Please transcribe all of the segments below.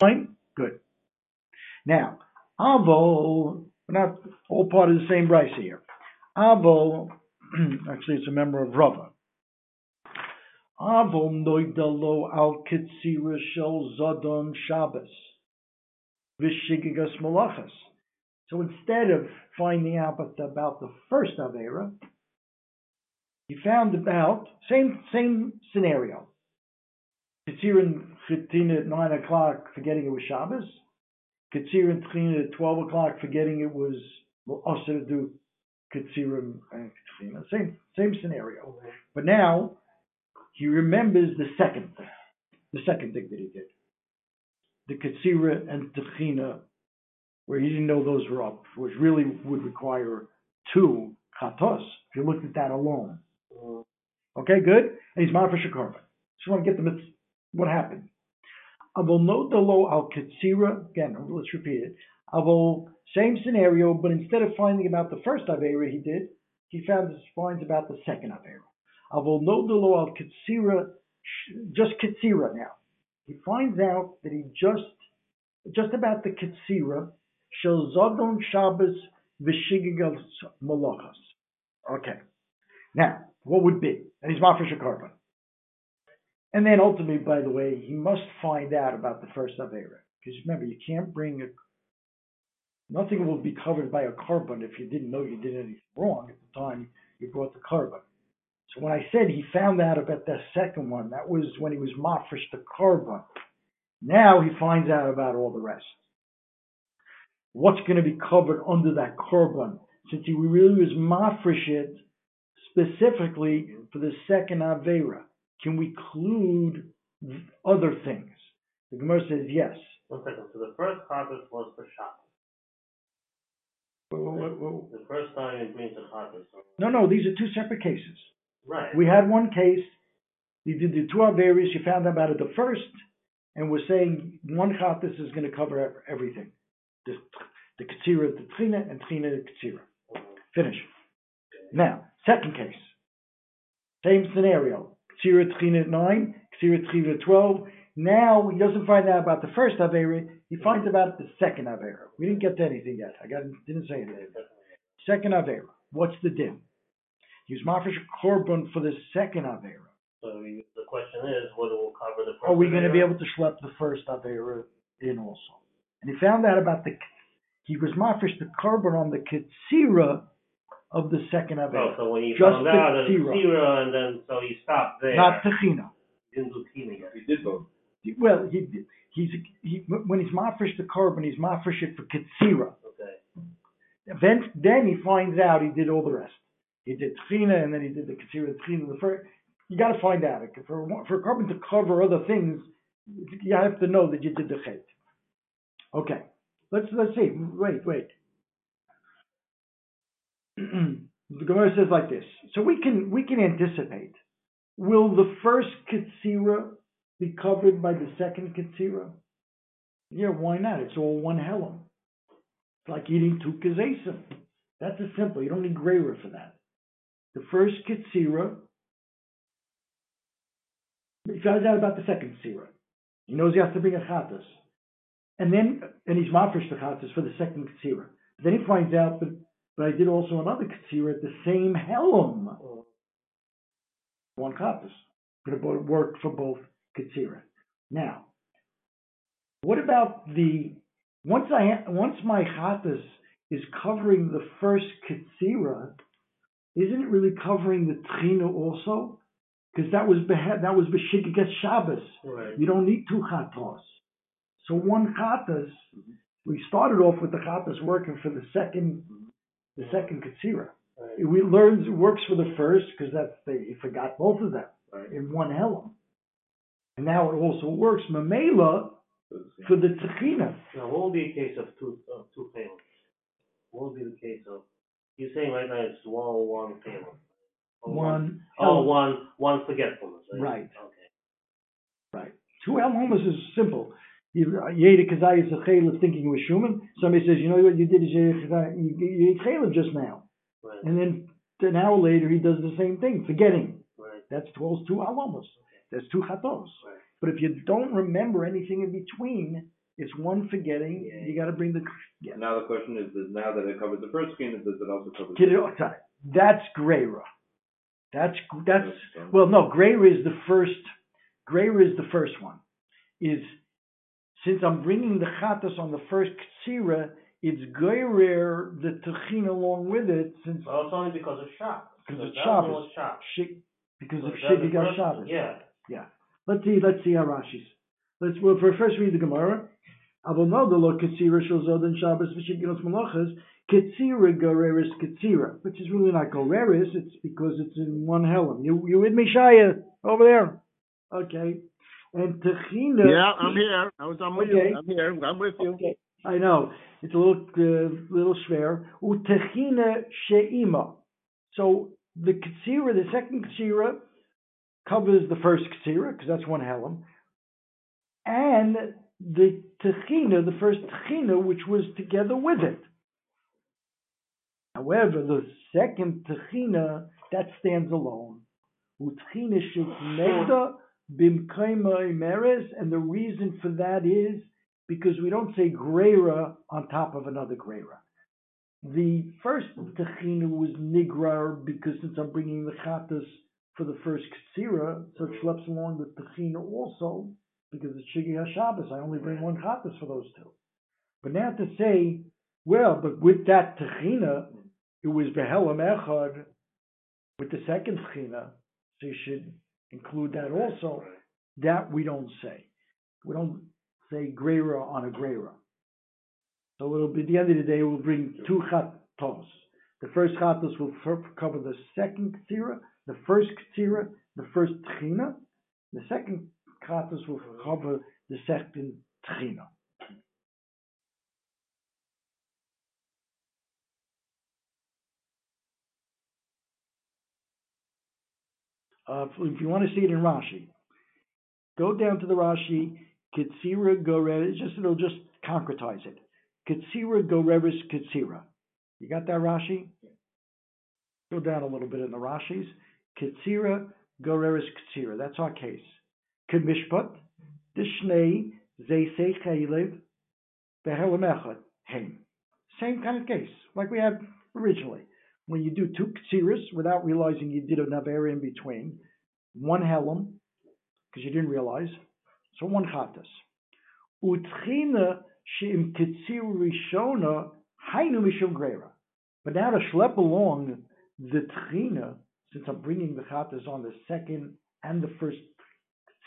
Fine? Good. Now, Avo, we're not all part of the same Bryce here. Avo, actually it's a member of Rava. Avol noidalo al kitzira shel zodon Shabbos. Vishigigas malachas. So instead of finding out about the first Avera, he found about, same same scenario. Ketzirin Chitina at 9 o'clock, forgetting it was Shabbos. Ketzirin Tchina at 12 o'clock, forgetting it was also to do Ketzirim and Tchina. Same, same scenario. But now, he remembers the second thing, the second thing that he did. The Ketzira and Tchina, where he didn't know those were up, which really would require two Chatos, if you looked at that alone. Mm. Okay, good? And he's Ma'afar Shekarva. Just want to get the what happened. Avol no dalo al Ketzira, again, let's repeat it. Avol, same scenario, but instead of finding about the first Avera he did, he found finds about the second Avera. No dalo al Ketzira, just Ketzira now. He finds out that he just, just about the Ketzira, shel Zodon Shabbos v'shigigal malachas. Okay. Now, what would be? And he's Mafresh Karban. And then ultimately, by the way, he must find out about the first Avera. Because remember, you can't bring a nothing will be covered by a korban if you didn't know you did anything wrong at the time you brought the korban. So when I said he found out about that second one, that was when he was mafresh the korban. Now he finds out about all the rest. What's going to be covered under that korban? Since he really was mafresh it specifically for the second Avera, can we include other things? The Gemara says yes. One second. So the first harvest was for Shabbos. The first time it brings a harvest. No, no, these are two separate cases. Right. We had one case, you did the two Averis, you found them out about it the first, and we're saying one Chatas is going to cover everything. The, the Ketzira, the Trina, and Trina, the Ketzira. Finish. Now, second case. Same scenario. Ketzira, Trina at 9, Ketzira, Trina at 12. Now, he doesn't find out about the first Avera, he finds about the second Avera. We didn't get to anything yet. I got didn't say anything. Second Avera. What's the din? He was Mafresh Korban for the second Avera. So the question is, what will cover the first Are we going to be able to schlep the first Avera in also? And he found out about the, he was Mafresh the Korban on the Ketzira of the second Oh, so when he Just found the out that it's Ketzira. Ketzira, and then so he stopped there. Not Techina. He didn't do Tina yet. He did both. Well, he, he's, he, when he's Mafresh the korban, he's Mafresh it for Ketzira. Okay. Then, then he finds out he did all the rest. He did Tchina and then he did the Ketzira Tchina. The first, you got to find out. For, for korban to cover other things, you have to know that you did the Chet. Okay. Let's, let's see. Wait, wait. Mm-hmm. the Gemara says like this. So we can, we can anticipate. Will the first Ketzira be covered by the second Ketzira? Yeah, why not? It's all one Helam. It's like eating two kazesim. That's as simple. You don't need graver for that. The first Ketzira, he finds out about the second Ketzira. He knows he has to bring a Chatas. And then, and he's mafresh the Chatas for the second Ketzira. Then he finds out that, but I did also another Ketzira at the same Helam. Mm. One Chatas. But it worked for both Ketzira. Now, what about the once I once my chatas is covering the first ketzira, isn't it really covering the trina also? Because that was behe- that was b'shigigas Shabbos. Right. You don't need two chatos. So one chatas. Mm-hmm. We started off with the chatas working for the second the second ketzira. Right. Uh, we learned it works for the first because that's they he forgot both of them Right. in one helam. And now it also works mamela for the tchina. Now, what will be a case of two of two payments? What will be the case of? You're saying right now it's one one payment. Or oh, One Oh, helam. one one forgetfulness. Right. Right. Okay. Right. Two helmas is simple. You Yeda Kazai is a chaylev thinking it was Shuman. Somebody says, you know what you did is you you- you ate chaylev just now. Right. And then an hour later he does the same thing, forgetting. Right. That's twelve two alamos. That's two chatos. Right. But if you don't remember anything in between, It's one forgetting. Yeah. You got to bring the. Yeah. Now the question is, that now that it covers the first skin, does it also cover? Get sorry. That's Greira. That's that's well, no. Greira is the first. Greira is the first one. Is since I'm bringing the chatas on the first ktsira, it's Greira the tachin along with it since But it's only because of Shabbos. Because of Shabbos. Shabbos. Because of So Shigigal first- Shabbos. Yeah. Yeah. Let's see. Let's see how Rashi's. Let's well, for first read the Gemara. Avonada lo katsira shel zodan Shabbos v'shigilos malachas katsira goreris katsira, which is really not goreris. It's because it's in one helm. You you with me, Shaya over there? Okay. And Techina. Yeah, I'm here. I was I'm with Okay. you. I'm here. I'm with you. Okay. I know it's a little uh, little schwer. Utechina she'ima. So the katsira, the second katsira, covers the first katsira because that's one helm, and the techina, the first techina, which was together with it. However, the second techina that stands alone. Utechina she'negda imeres, and the reason for that is because we don't say greira on top of another greira. The first techina was nigrar because since I'm bringing the chatas for the first katsira, so it schleps along with techina also because it's shigi hashabbos. I only bring one chatas for those two. But now to say, well, but with that techina, it was behelam echad with the second techina, so you should include that also. That we don't say. We don't say greira on a greira. So it'll be at the end of the day, we'll bring two chatos. The first chatos will cover the second ktira, the first ktira, the first tchina. The second chatos will cover the second tchina. Uh, if you want to see it in Rashi, go down to the Rashi, Kitsira Gorevis, just it'll just concretize it. Kitsira Gorevis Kitsira. You got that Rashi? Go down a little bit in the Rashis. Kitsira Gorevis Kitsira. That's our case. Kemishpat, Dishnei, Zeisei Chaylev, Behelam Echad, Haim. Same kind of case, like we had originally. When you do two Kitsiras without realizing you did a Naver in between, one Helam, because you didn't realize, so one Chatas. Utchina she'im Kitzir Rishona, Hainu Mishum Greira. But now to schlep along the Tchina, since I'm bringing the Chatas on the second and the first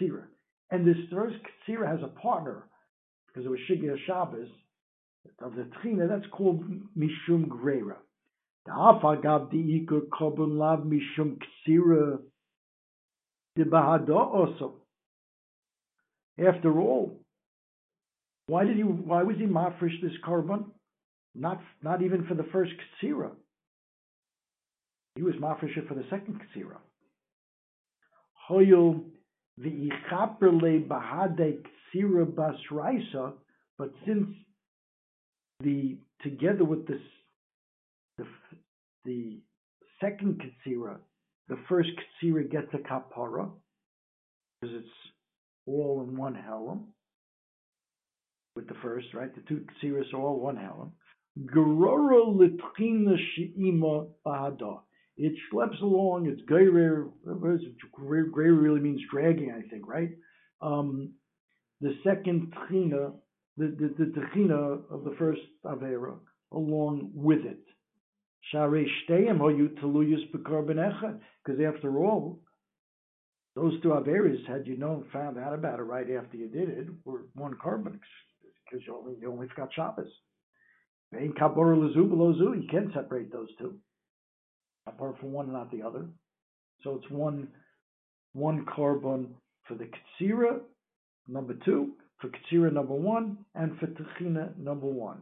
Kitzira, and this first Kitzira has a partner, because it was Shigya Shabbos, of the Tchina, that's called Mishum Greira. Da'af agav di'ikur kobun lav mishum ksira debahada also. After all, why did he? Why was he mafresh this korban? Not not even for the first ksira. He was mafresh for the second ksira. Hoyul v'ichaperle bahade ksira basraisa, but since the together with this the second katsira, the first katsira gets a kapara because it's all in one helm with the first, right? The two katsiras are all one helm. Gerora litchina she'ima bahada. It schleps along. It's geirer. Geirer really means dragging, I think, right? Um, the second tchina, the the, the tchina of the first avera, along with it. Because after all, those two Averis, had you known, found out about it right after you did it, were one korban, because you only, you only forgot Shabbos. You can't separate those two, apart from one, and not the other. So it's one one korban for the Katsira, number two, for Katsira number one, and for Techina number one.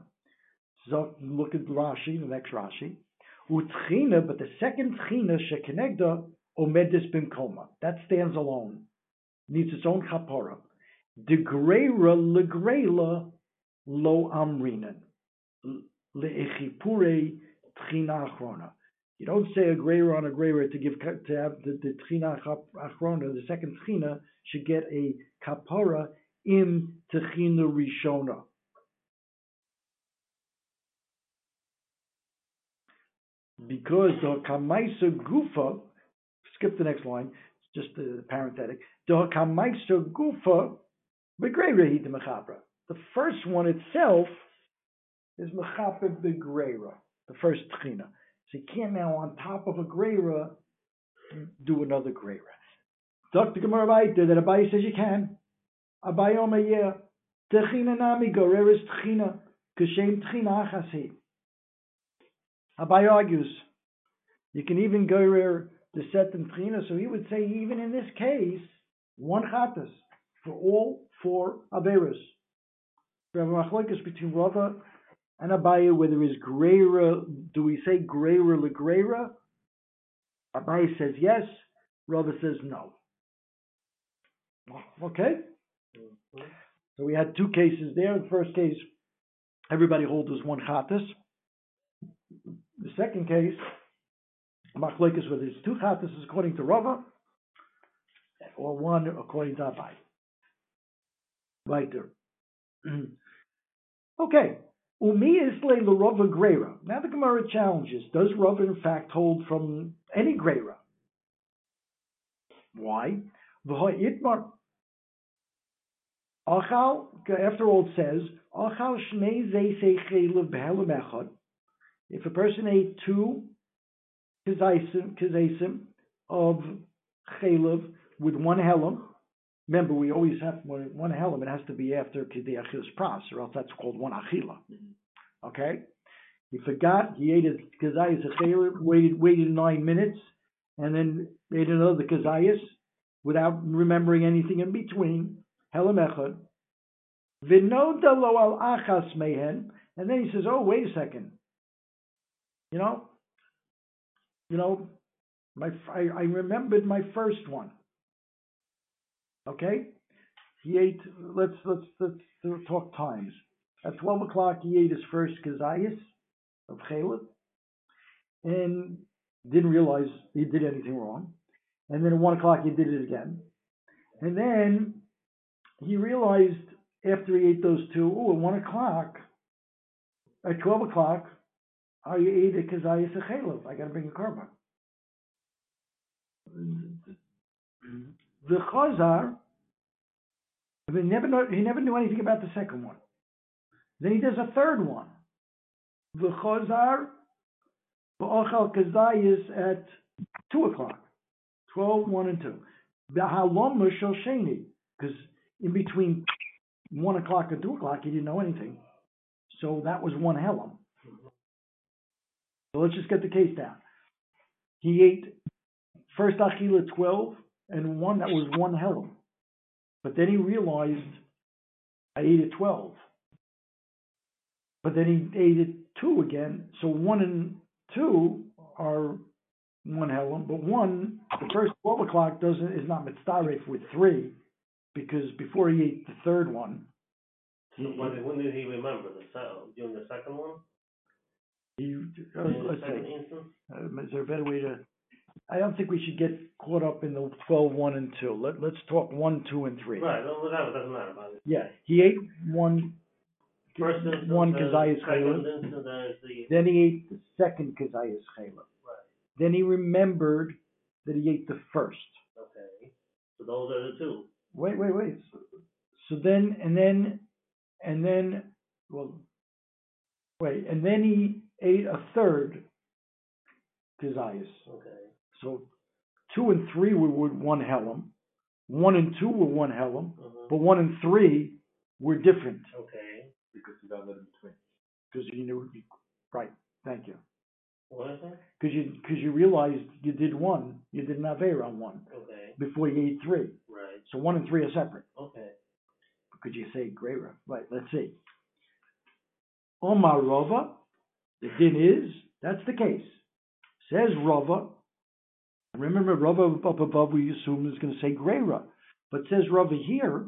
So look at Rashi, the next Rashi. Utchina, but the second Tchina shekenegda omedis bimkoma. That stands alone. Needs its own kapara. De greira legreila lo amrinan. Le'echipure tchina achrona. You don't say a greira on a greira to give to have the, the tchina achrona, the second tchina should get a kapara im techina rishona. Because the kamaisa gufa, skip the next line, it's just the parenthetic. The kamaisa gufa. The first one itself is mechapra begreira, the first techina. So you can't now on top of a greira do another greira. Dr. Gemara Vaiter, that Abai says you can. Abai Omer, yeah. Techina nami gorer is techina. Kashem techina achasi. Abai argues, you can even gorer the set and techina, so he would say even in this case, one chatas for all four averas. We have a machlokes between Rava and Abaye where there is greira. Do we say greira legreira? Abaye says yes. Rava says no. Okay? Mm-hmm. So we had two cases there. The first case, everybody holds as one chatas. The second case, machlokes where there's two chatas according to Rava, or one according to Abai. Weiter. okay. Umi is the Rava Greira. Now the Gemara challenges, does Rava in fact hold from any Greira? Why? V'ha'itmar Achal, after all says, Achal shnei zeisei chelev b'helem echad. If a person ate two kizaisim of chelev with one helam, remember we always have one, helam, it has to be after kidei achilas pras, or else that's called one achila. Mm-hmm. Okay? He forgot, he ate a kizayis chelev, waited, waited nine minutes, and then ate another kizayis without remembering anything in between. Helam echad. Vinoda lo al achas mehen. And then he says, oh, wait a second. You know, you know, my I, I remembered my first one. Okay, he ate. Let's let's let's talk times. At twelve o'clock, he ate his first kazayas of chalev, and didn't realize he did anything wrong. And then at one o'clock, he did it again, and then he realized after he ate those two, oh, at one o'clock, at twelve o'clock, Oh, of uh, chalev. I got to bring a korban. The chazar, he never, know, he never knew anything about the second one. Then he does a third one. The chazar, ba'achal kazayas at two o'clock, 12, 1 and 2. B'halom mishal sheni, because in between one o'clock and two o'clock, he didn't know anything. So that was one helam. So let's just get the case down. He ate first achila 12 and one that was one helam. But then he realized I ate it 12. But then he ate it two again. So one and two are one helam, but one, the first 12 o'clock doesn't is not mitzaref with three because before he ate the third one, So when, when did he remember the during the second one? He, uh, let's see, instance? uh, is there a better way to, I don't think we should get caught up in the 12, 1 and 2. Let, let's talk 1, 2, and 3. Right, well, whatever, doesn't matter about it. Yeah, he ate one, First instance, one there's the second chaylev, instance, there's the, then he ate the second kazayas chaylev. right, Then he remembered that he ate the first. okay. So those are the two. Wait, wait, wait. So, so then, and then, and then, well, wait, and then he ate a third kazayas. Okay. So two and three were with one helam, one and two were one helam, Mhm. but one and three were different Okay. Because you got that in between. because you knew. Right. Thank you. What is that? Because you because you realized you did one, you did an aver on one Okay, before you ate three. right, So one and three are separate. okay. Could you say greater? Right. Let's see. Omar Rova, the din is that's the case. Says Rava. Remember Rava up above we assume is going to say greira, but says Rava here,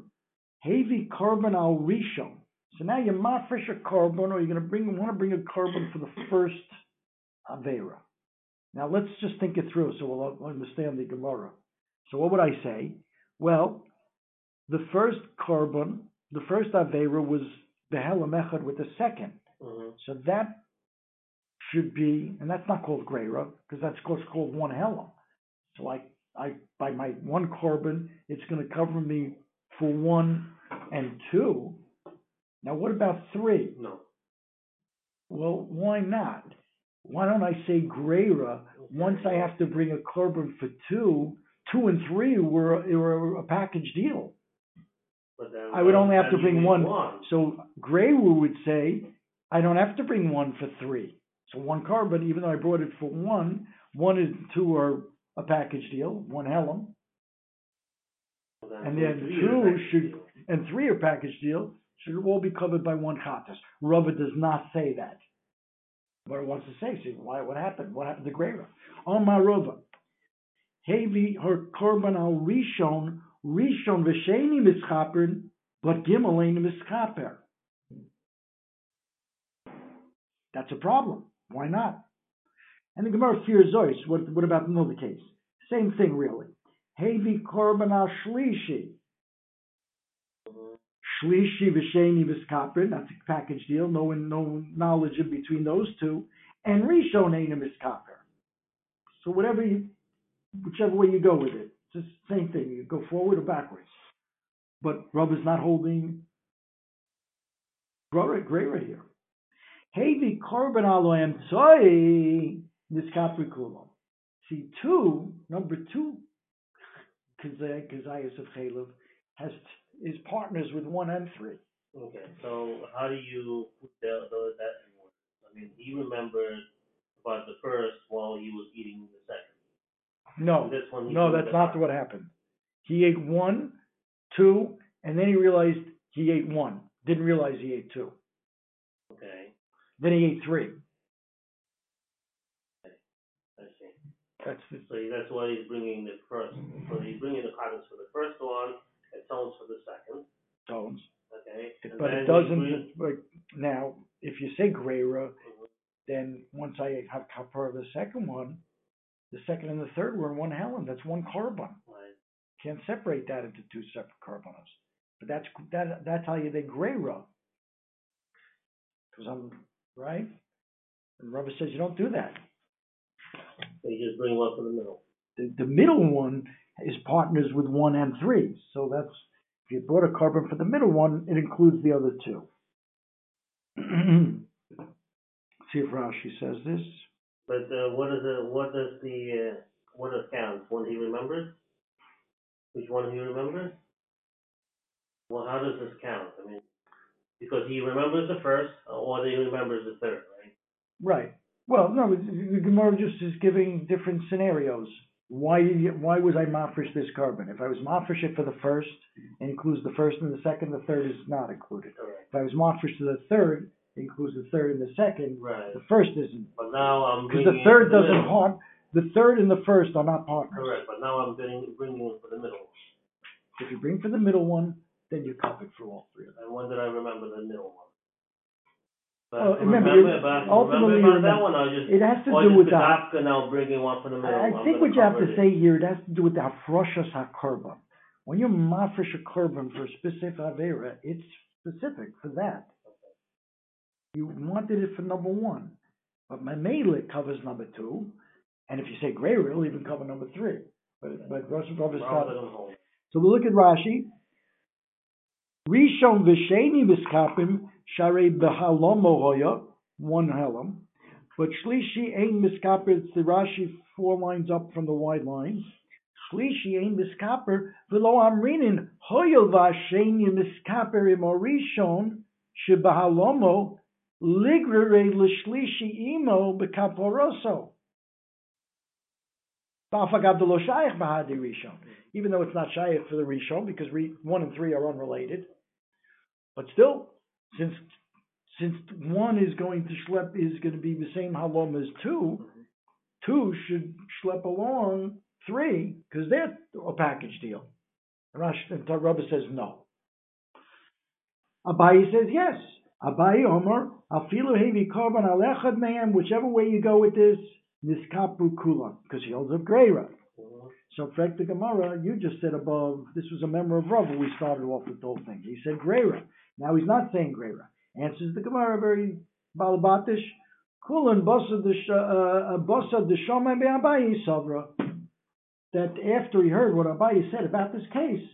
heavy korban al rishon. So now you're mafresh a korban, or you're going to bring want to bring a korban for the first avera. Now let's just think it through so we'll understand the Gemara. So what would I say? Well, the first korban the first Avera was Behelam Echad with the second. Mhm. So that should be, and that's not called Greira, because that's called, called one Helam. So I, I, by my one korban, it's gonna cover me for one and two. Now what about three? No. Well, why not? Why don't I say Greira, once I have to bring a korban for two, two and three were, were a package deal. But. I would only have to bring need one. So Greira would say, I don't have to bring one for three. So one korban, even though I brought it for one, one and two are a package deal, one Helam, Then and then two should- deal. and three are package deal, should all be covered by one Chatas. Rava does not say that. What it wants to say, see, why, what happened? What happened to Greira? On my Rava. Hevi her korban al rishon, rishon v'sheni mischapern, but gimel ain't mischaper. That's a problem. Why not? And the Gemara fears Zois. What, what about another case? Same thing, really. Hevi korban shlishi. Shlishi v'sheni v'skaprin, that's a package deal, no, no knowledge in between those two, and Rishon a miskaper. So whatever you, whichever way you go with it, it's the same thing, you go forward or backwards. But Rub is not holding great right here. Hevi korban alo emtsoi miskapri kulo. See, two, number two, Kazayas of Chalev, has, is partners with one and three. Okay, so how do you put that in order? I mean, he remembered about the first while he was eating the second. No, This one no, that's not what happened. He ate one, two, and then he realized he ate one. Didn't realize he ate two. Okay, Then he ate three. I see. That's the, So that's why he's bringing the first, so he's bringing the cards for the first one, and tones for the second, tones. okay? And But then it he doesn't, but now, if you say Greira, Mhm. then once I have kapar of the second one, the second and the third were in one Helen. That's one korban. Right, Can't separate that into two separate karbonos. But that's that that's how you they Greira. Because I'm right. And Rubber says you don't do that. They just bring one for the middle. The, the middle one is partners with one and three. So that's if you bought a korban for the middle one, it includes the other two. See if Rashi says this. But, uh, what is the, what does the, uh, what does count? One he remembers? Which one he remembers? Well, how does this count? I mean, because he remembers the first, or he remembers the third, right? Right. Well, no, the Gemara just is giving different scenarios. Why why was I mafresh this korban? If I was mafresh it for the first, it includes the first and the second, the third is not included. Correct. If I was mafresh to the third, it includes the third and the second, Right, the first isn't. but now I'm Because the third the doesn't part, the third and the first are not partners. Correct, but now I'm bringing, bringing for the middle. If you bring for the middle one, then you're covered for all three of them. And when did I remember the middle one? Well, But remember, remember, you- but ultimately remember about that remember- one, I just, It has to or do just with the the, Dafka now bringing one for the middle. I I'm think what you have to it. say here, it has to do with the hafroshas hakorban. When you mafresh a korban for a specific avera, it's specific for that. You wanted it for number one, but my mailet covers number two, and if you say gray, it'll even cover number three. But but Rosh Hashanah hold. So we look at Rashi. Rishon v'sheni miskapim sharei behalomo hoya one halam, but shlishi ein miskaper. It's the Rashi four lines up from the wide lines. Shlishi ein miskaper v'lo amrinin hoya v'asheni miskaper im orishon shebehalomo ligrere l'shlishi imo bekaporoso. Ba'afagav de lo shayach b'hadi rishon even though it's not shayach for the Rishon, because one and three are unrelated. But still, since since one is going to schlep is going to be the same halom as two, two should schlep along three because they're a package deal. Rash and Rabbi says no. Abayi says yes. Abayi Omer afilu hevi korban alechad mehem. Whichever way you go with this, niskapru kulam because he holds up Greira. Mhm. So, Frank the Gemara, you just said above, this was a member of Rav, we started off with the whole thing. He said Greira. Now he's not saying Greira. Answers the Gemara very balabatish. Kulan bosa the shomai be'abayi savra. That after he heard what Abayi said about this case,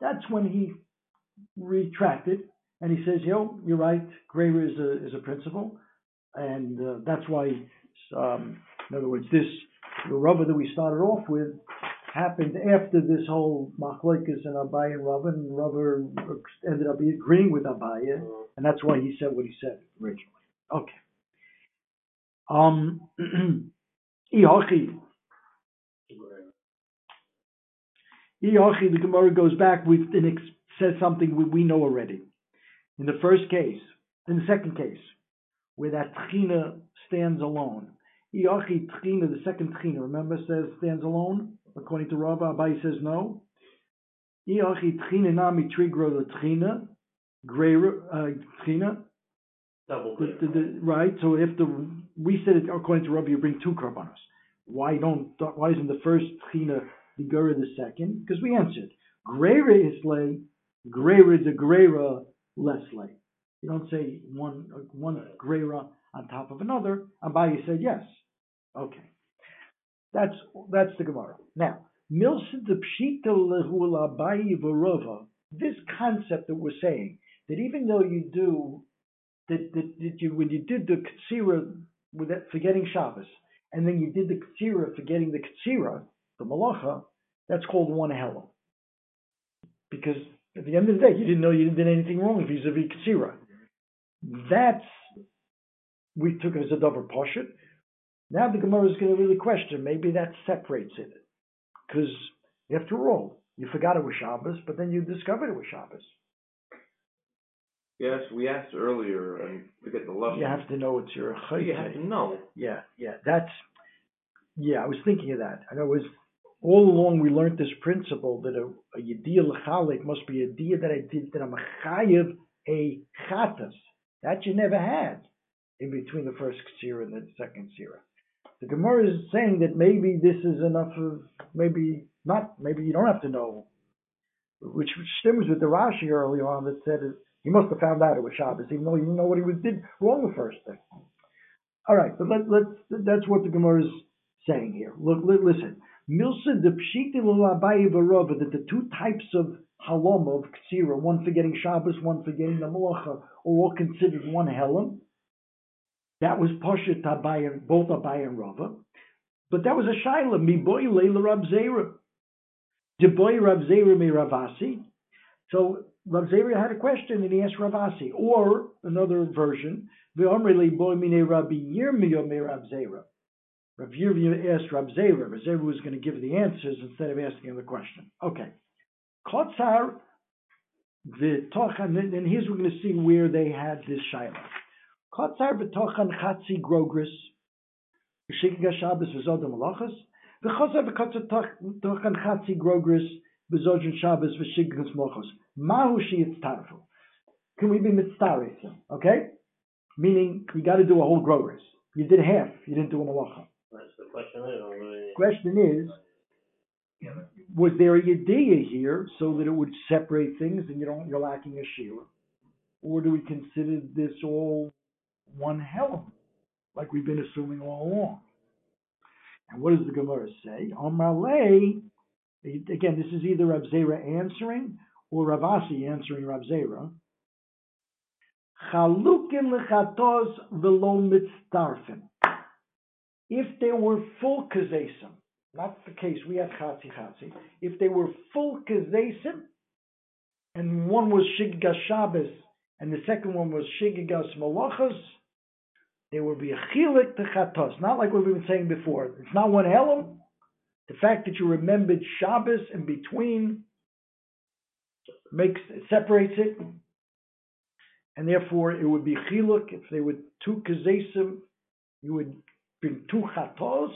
that's when he retracted and he says, "Yo, you're right. Greira is a is a principle, and uh, that's why." Um, in other words, this the rubber that we started off with happened after this whole machlokes and Abaye and Rava, and Rava ended up agreeing with Abaye, and that's why he said what he said originally. Okay. Um. Ihachi, the Gemara goes back with and ex- says something we, we know already. In the first case, in the second case, where that tchina stands alone. Iachi the second tchina, remember says stands alone? According to Rava, Abai says no. Iachi tchina nami trigro the tchina, greater uh, tchina. Double The, the, the, right, so if the, we said it according to Rabbi, you bring two karbanos. Why don't, why isn't the first tchina the gura the second? Because we answered, greater is the greater less lay. You don't say one, uh, one greater on top of another. Abaye said yes. Okay. That's, that's the Gemara. Now, Milsa the Pshita lehul Abaye v'rova, this concept that we're saying, that even though you do that, that, that you when you did the katsira with that forgetting Shabbos, and then you did the katsira forgetting the katsira, the malacha, that's called one hella. Because at the end of the day, you didn't know you did anything wrong vis-a-vis katsira. That's we took it as a double poshut. Now the Gemara is going to really question. Maybe that separates it, because after all, you forgot it was Shabbos, but then you discovered it was Shabbos. Yes, we asked earlier, and we get the lesson. You have to know it's your You have to chayte. know. Yeah, yeah, that's, yeah, I was thinking of that. And it was, all along we learned this principle that a, a yediyah l'chalik must be a yediyah that I did, that I'm a chayiv a chatas. That you never had in between the first ksira and the second ksira. The Gemara is saying that maybe this is enough of, maybe not, maybe you don't have to know. Which stems with the Rashi earlier on that said it, he must have found out it was Shabbos, even though he didn't know what he was, did wrong the first thing. All right, but let, let's, that's what the Gemara is saying here. Look, li- listen. Milsa the barova, that the two types of halom, of ksira, one forgetting Shabbos, one forgetting the malacha, are all considered one helam. That was Pasha Tabai, both Abai and Rava. But that was a shaila, mi boy leila Rab Zera. De boy Rab Zera mi Ravasi. So Rav Zera had a question and he asked Ravasi. Or another version, V'omrele boy mine Rabbi Yirmiyo me Rav Zera. Rav Yirmiyo asked Rav Zera. Rav Zera was going to give the answers instead of asking him the question. Okay. Kotzar, the Tochan, and here's we're going to see where they had this shaila. Kotzar chatzi grogris, v'shikiga Shabbos v'zodom malachas, v'chozar b'kotzar tochan chatzi grogris, Shabbos malachas. Mahu tarfu. Can we be mitzvah? Okay? Meaning, you got to do a whole grogris. You did half, you didn't do a malacha. That's the question. Really. Question is, was there a yediyah here so that it would separate things and you don't, you're lacking a shear? Or do we consider this all one helam, like we've been assuming all along? And what does the Gemara say? On Malay, again, this is either Rav Zera answering or Ravasi answering Rav Zera. Chalukin lechatos velo mitzdarfin. If they were full kazesim, not the case, we have chatzi chatzi. If they were full kazesim, and one was shiggas Shabbos, and the second one was shiggas malachas, there would be a chilik to chatos. Not like what we've been saying before. It's not one elam. The fact that you remembered Shabbos in between makes it separates it, and therefore it would be chiluk if they were two kazesim. You would bring two chatos,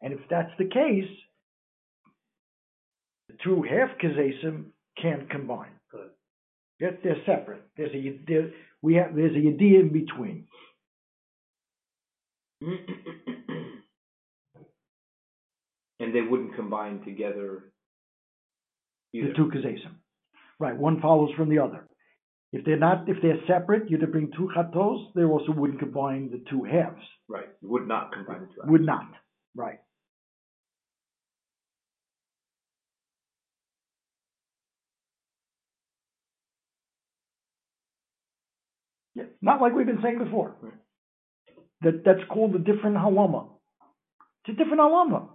and if that's the case, the two half kazesim can't combine. They're, they're separate. There's a there, we have there's a yediyah in between. And they wouldn't combine together the two kazesim. Right, one follows from the other. If they're not, if they're separate, you'd bring two chatos. They also wouldn't combine the two halves. Right, would not combine the two. Would not. Right. Yeah, not like we've been saying before. Right. That that's called a different halama. It's a different halama.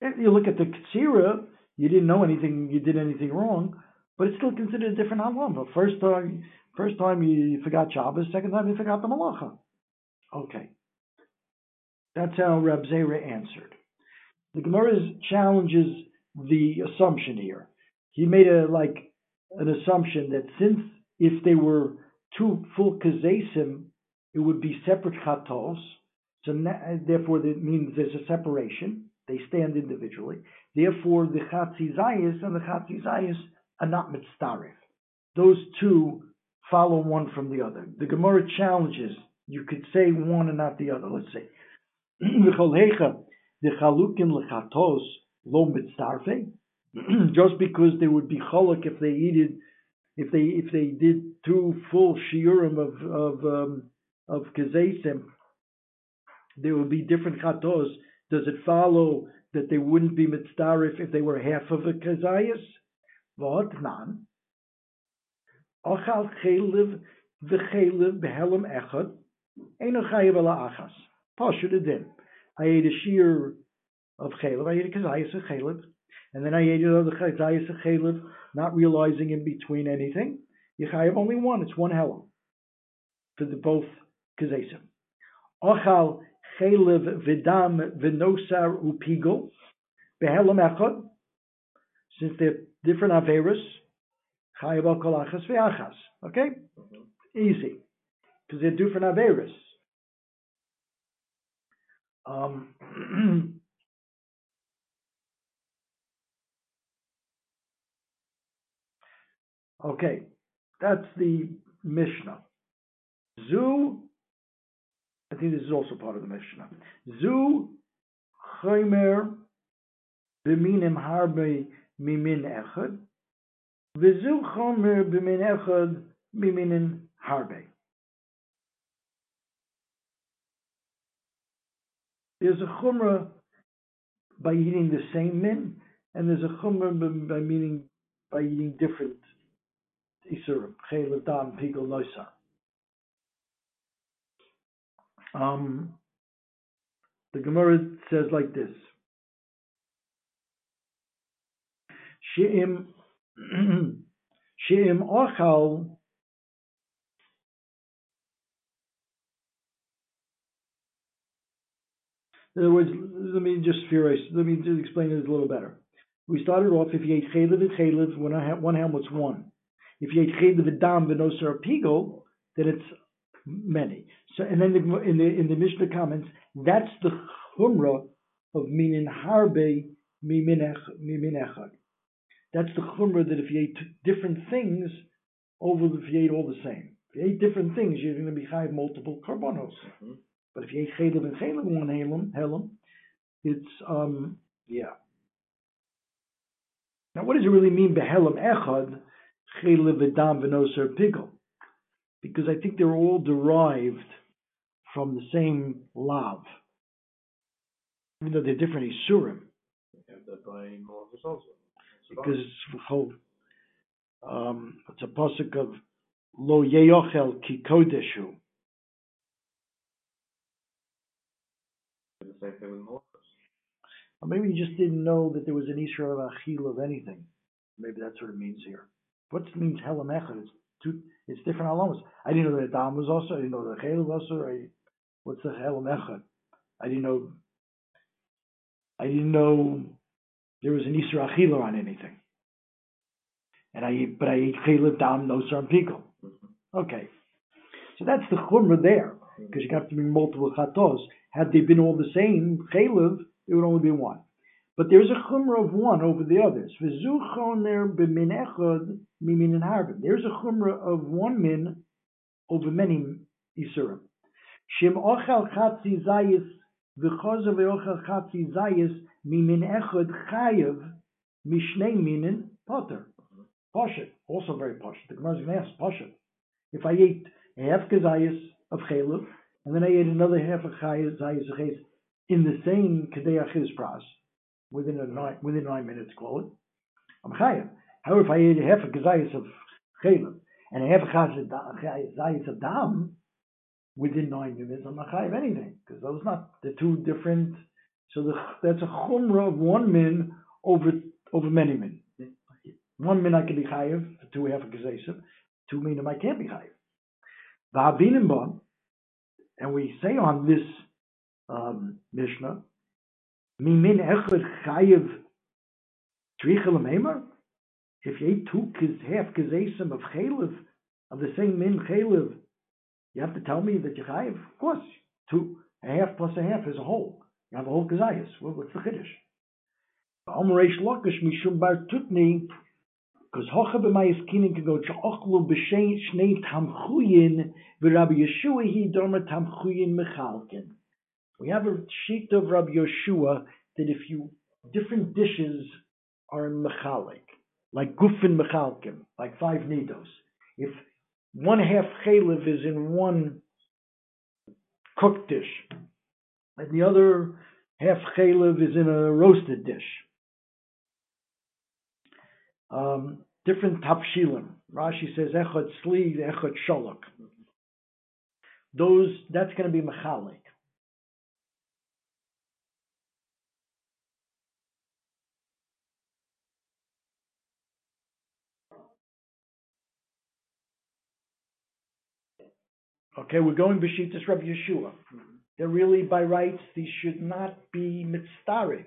If you look at the Katsira, you didn't know anything, you did anything wrong, but it's still considered a different halama. First time, first time you forgot Shabbos, second time you forgot the malacha. Okay. That's how Reb Zera answered. The Gemara challenges the assumption here. He made a like an assumption that since if they were two full kazesim, it would be separate chatos. So therefore, that means there's a separation. They stand individually. Therefore, the chatzizayis and the chatzizayis are not mitzdarif. Those two follow one from the other. The Gemara challenges. You could say one and not the other. Let's say the chalukim lechatos lo mitzdarfe. Just because they would be cholok if they eat if they if they did two full shiurim of of um, of kazesim, there would be different chatos. Does it follow that they wouldn't be mitzdarif if they were half of a kazayas? V'hotnan. Ochal chayliv v'chayliv behelam echad. Eino chayiv ala achas. Pashut edin. I ate a shear of chayliv. I ate a kazayas of chayliv. And then I ate another kazayas of chayliv, not realizing in between anything. Yechayiv only one. It's one helam for the both kazesim. Ochal chaylev vidam v'nosar upigol behelam echad. Since they're different averas, chayav al kolachas ve'achas. Okay, easy because they're different averas. Um, okay, that's the Mishnah. Zu, I think this is also part of the Mishnah. Zu chomer b'minim harbe mimin echad, v'zu chomer b'min echad miminin harbe. There's a chumrah by eating the same min, and there's a chumrah by, by meaning by eating different isurim, chaylev, dam, pigel, noisar. Um, the Gemara says like this: She'im She'im ochal In other words, let me just furious. Let me just explain it a little better. We started off if you ate chaylev and chaylev, one was one. If you ate chaylev and dam v'nosar pigel, then it's many. So, and then the, in the in the Mishnah comments, that's the chumrah of minin harbe mimin echad. That's the chumrah that if you ate different things, over if you ate all the same. If you ate different things, you're going to be chayiv multiple karbonos. Mhm. But if you ate chaylev and chaylev one helam, helam, it's um yeah. Now, what does it really mean behelam echad chaylev v'dam v'noser pigel? Because I think they're all derived from the same lav, even though they're different isurim. have that by Moses also. Because it's whole, um, it's a pasuk of lo yeyochel ki kodeshu. The same thing with Moses. Or maybe you just didn't know that there was an Isra of Achil of anything. Maybe that's what it means here. What means Helam Echad? It's two, it's different alamas. I didn't know that Dam was also, I didn't know that Chel was also, I, what's the Helam Echad? I didn't know, I didn't know there was an Isra Achila on anything. And I eat, but I eat Chel, Dam, no and Pico. Mm-hmm. Okay. So that's the Chumrah there, mm-hmm. because you have to be multiple Chatos. Had they been all the same, Chalev, it would only be one. But there's a chumrah of one over the others. There's a chumrah of one min over many isurim. Shim ochel chatzi zayis v'chozer ve'ochel chatzi zayis mimin echad chayev mishnei minin potter. Poshet, also very poshet. The Gemara is going to ask poshet. If I ate half kazayas of chaylev, and then I ate another half of chayas of chayes in the same kadei achiz pras, within a nine, within nine minutes, call it, I'm chayev. However, if I a half a kazayas of chaylev, and a half a chayas of dam, within nine minutes, I'm not chayev anything, because those not, the two different, so the, that's a chumrah of one min over, over many min. One min I can be chayev, for two half a kazayas, two minim I can't be chayev. Va'avinim bon, and we say on this um, Mishnah, mimin echad chayev trichel amemer, if you eat two half kazesim of chalev, of the same min chalev, you have to tell me that you chayev? Of course, two, a half plus a half is a whole. You have a whole kazayas. What, what's the chiddush? Omereish lokish mishum bar tutni, because hocha b'mayis kinin can go ch'ochlu b'shnei shnei tamchuyin v'Rabbi Yeshua he domer tamchuyin mechalkin. We have a sheet of Rabbi Yeshua that if you different dishes are in mechalik, like gufin mechalkim, like five nidos. If one half chalev is in one cooked dish, and the other half chalev is in a roasted dish. Um, different tapshilim. Rashi says echad sli, echad sholok. Those that's going to be mechalik. Okay, we're going b'shitas Rabbi Yeshua. They're really by rights these should not be mitzdarif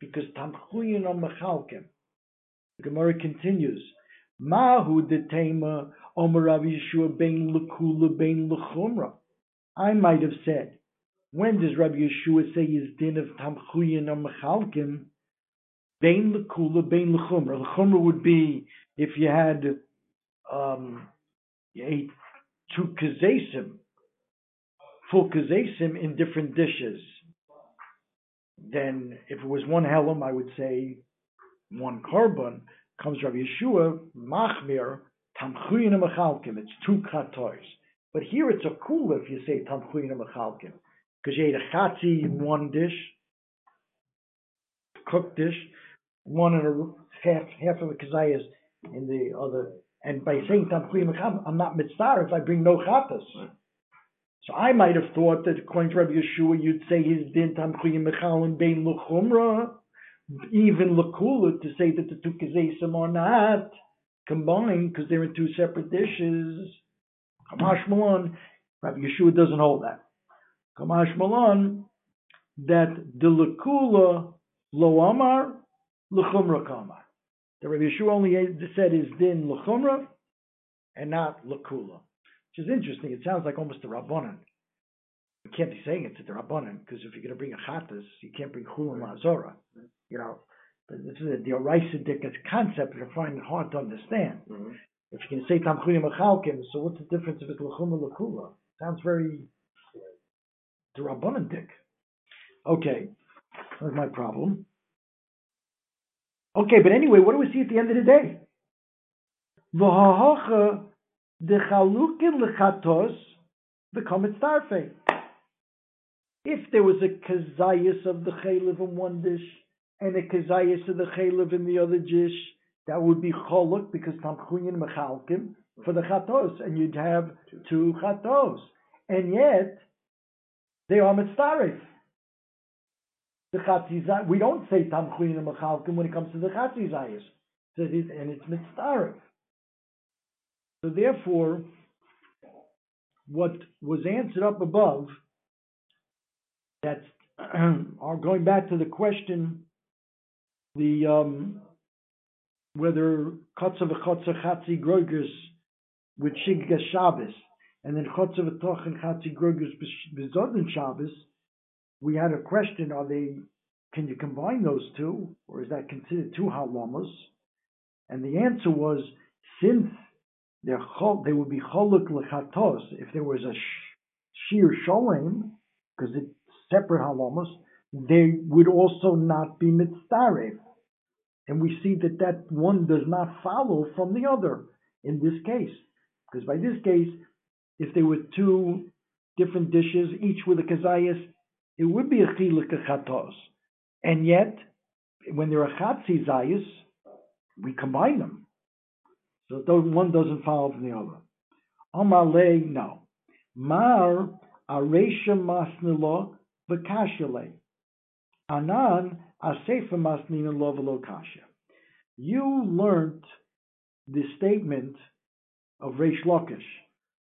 because tamchuyin on mechalkim. The Gemara continues. Mahu detema omer Rabbi Yeshua bein lekula bein lechumra. I might have said, when does Rabbi Yeshua say his din of tamchuyin on mechalkim? Bein lekula bein lechumra. Lechumra would be if you had um, you ate two kazesim, full kazesim in different dishes. Then, if it was one helam, I would say one korban. Comes Rabbi Yeshua, machmir, tamchuyin mechalkim. It's two katois. But here it's a cool if you say tamchuyin mechalkim. Because you ate a chatzi in one dish, cooked dish, one and a half, half of a kazayas in the other and by saying Tamchuy Mecham, I'm not mitzvah if I bring no chatas. So I might have thought that according to Rabbi Yeshua, you'd say his din Mechal and Bein Luchumra, even Lakula, to say that the two kazesim are not combined because they're in two separate dishes. Kamash Malon, Rabbi Yeshua doesn't hold that. Kamash Malon, that the Lakula Lo Amar, Luchumra Kamar. The Rabbi Yeshua only said is din l'chumra and not l'kula, which is interesting. It sounds like almost a rabbanon. You can't be saying it's a rabbanon because if you're going to bring a chatas, you can't bring chulam lazora. You know, but this is a derisidic concept. I find it hard to understand. Mhm. If you can say tamchulim achalkim, so what's the difference if it's l'chum or l'kula? Sounds very derabbanon Okay, that's my problem. Okay, but anyway, what do we see at the end of the day? V'hahacha dechalukin lechatos v'komet starfe. If there was a kazayas of the chaylev in one dish and a kazayas of the chaylev in the other dish, that would be choluk because tamchuyin mechalkim for the chatos, and you'd have two chatos, and yet they are mitzaref the chatzizayis. We don't say tamchuin and mechalkim when it comes to the chatzizayis. So it is, and it's mitzaref. So therefore, what was answered up above, that's are going back to the question, the um, whether chotzav v'chotzav chatzi grogers with shigga Shabbos, and then chotzav v'toch and chatzi grogers b'zodin Shabbos, we had a question: Are they? Can you combine those two, or is that considered two halamas? And the answer was, since chol, they would be choluk lechatos if there was a sh- sheer sholem, because it's separate halomos, they would also not be mitzdarev. And we see that that one does not follow from the other in this case. Because by this case, if there were two different dishes, each with a kazayas, it would be a chilik chatos. And yet, when there are chatzi zayas, we combine them. So one doesn't follow from the other. Amalei, no. Mar aresha masnilo v'kashale. Anan asefa v'lo kasha. You learned the statement of Reish Lakish.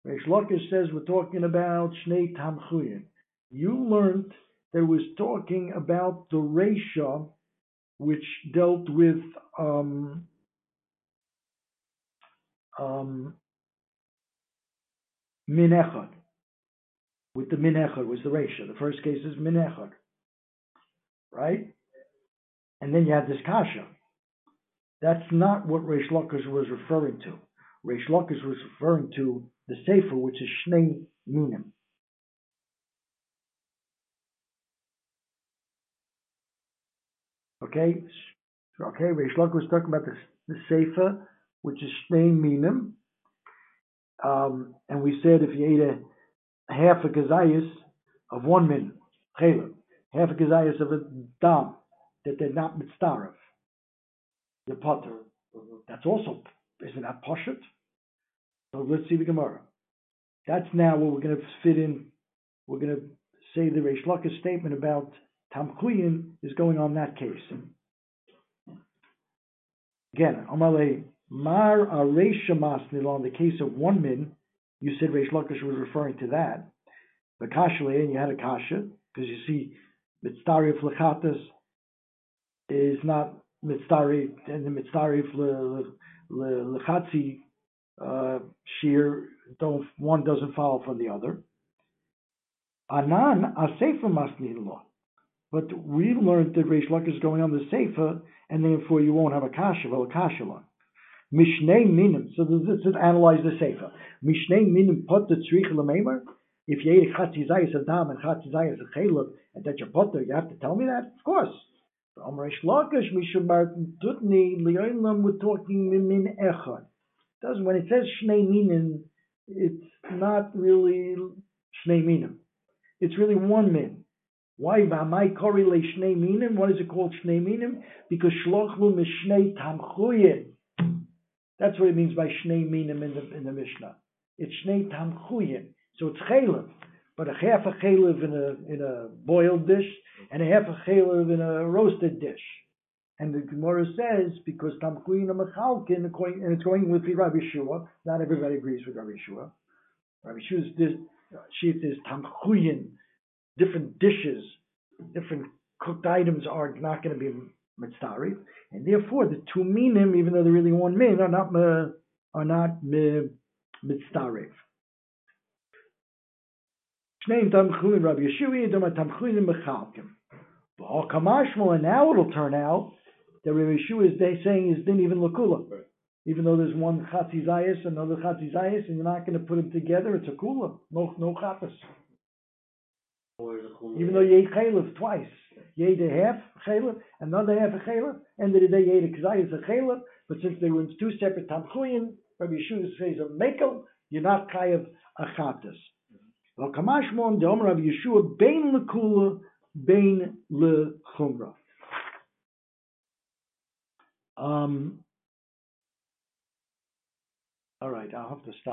Lakish says we're talking about Shnei Tamchuyin. You learned that was talking about the Resha which dealt with um, um, min echad. With the min echad was the Resha. The first case is min echad. Right? And then you had this kasha. That's not what Reish Lakish was referring to. Reish Lakish was referring to the Sefer, which is Shnei Minim. Okay? Okay, Reish Lakish was talking about the, the Sefer, which is Shnei Minim. Um, and we said if you ate a half a kazayas of one min, chayla, half a kazayas of a dam, that they're not mitzdarif, the potter. That's also, isn't that poshut? So let's see the Gemara. That's now what we're going to fit in. We're going to say the Reish Lakish statement about Tamchuyin is going on that case. Again, Amalei Mar Aresha Masnil on the case of one min, you said Reish Lakish was referring to that. The Kashale, and you had a Kasha, because you see, Mitztari of Lechatas is not Mitztari, and the Mitztari Lechatzi uh, shear, don't, one doesn't follow from the other. Anan Asefa Masnil But we've learned that Reish Lakish is going on the Sefer, and therefore you won't have a Kasha, well, a Kasha line. Mishnei minim. So this is analyze the sefer. Mishnei minim pot the tzrich lemeimer. If you ate a chatzi zayis of dam and chatzi zayis of chaylev, and that you're potter, you have to tell me that? Of course. Amresh lakish mishum martin tutni liyoilam, we're talking min echad. Doesn't, when it says shnei minim, it's not really shnei minim. It's really one min. Why? V'amai kori le shnei minim. What is it called shnei minim? Because shlochlu mishnei tamchuyin. That's what it means by shnei minim in the in the Mishnah. It's shnei tamchuyin. So it's chaylev, but a half a chaylev in a in a boiled dish and a half a chaylev in a roasted dish. And the Gemara says because tamchuyin are mechalkin, and it's going with Rabbi Shua. Not everybody agrees with Rabbi Shua. Rabbi Shua's this is tamchuyin, different dishes, different cooked items are not going to be mitzdarif, and therefore the two minim, even though they're really one min, are not me, are not me, mitzdarif. Shneim tamchuin Rabbi Yeshui, doma tamchuin mechalkim. And now it'll turn out that Rabbi Yeshua is they saying is din even lakula. Even though there's one chatzi zayis, another chatzi zayis, and you're not going to put them together, it's a kula, no no chatas. Or is it chumrah? Even though you ate chaylev twice, you ate a half chaylev, another half a chaylev, and the day you ate a kazayis a chaylev, but since they were in two separate tamchuyin, Rabbi Yeshua says a mekel, you're not chayav a chatas. Well, kamashmon the Omer Rabbi Yeshua bein lekula, bein lechumra. Um. All right, I'll have to stop.